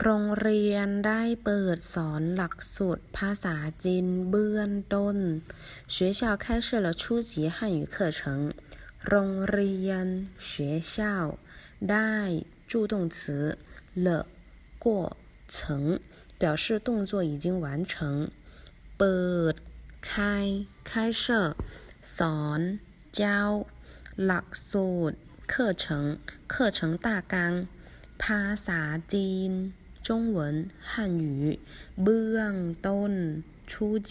โรงเรียนได้เปิดสอนหลักสูตรภาษาจีนเบื้องต้น学校开设了初级汉语课程โรงเรียน学校ได้助动词了过程表示动作已经完成เปิด开开设สอน教หลักสูตร课程课程大纲 ภาษาจีน中文汉语เบื้องต้น初级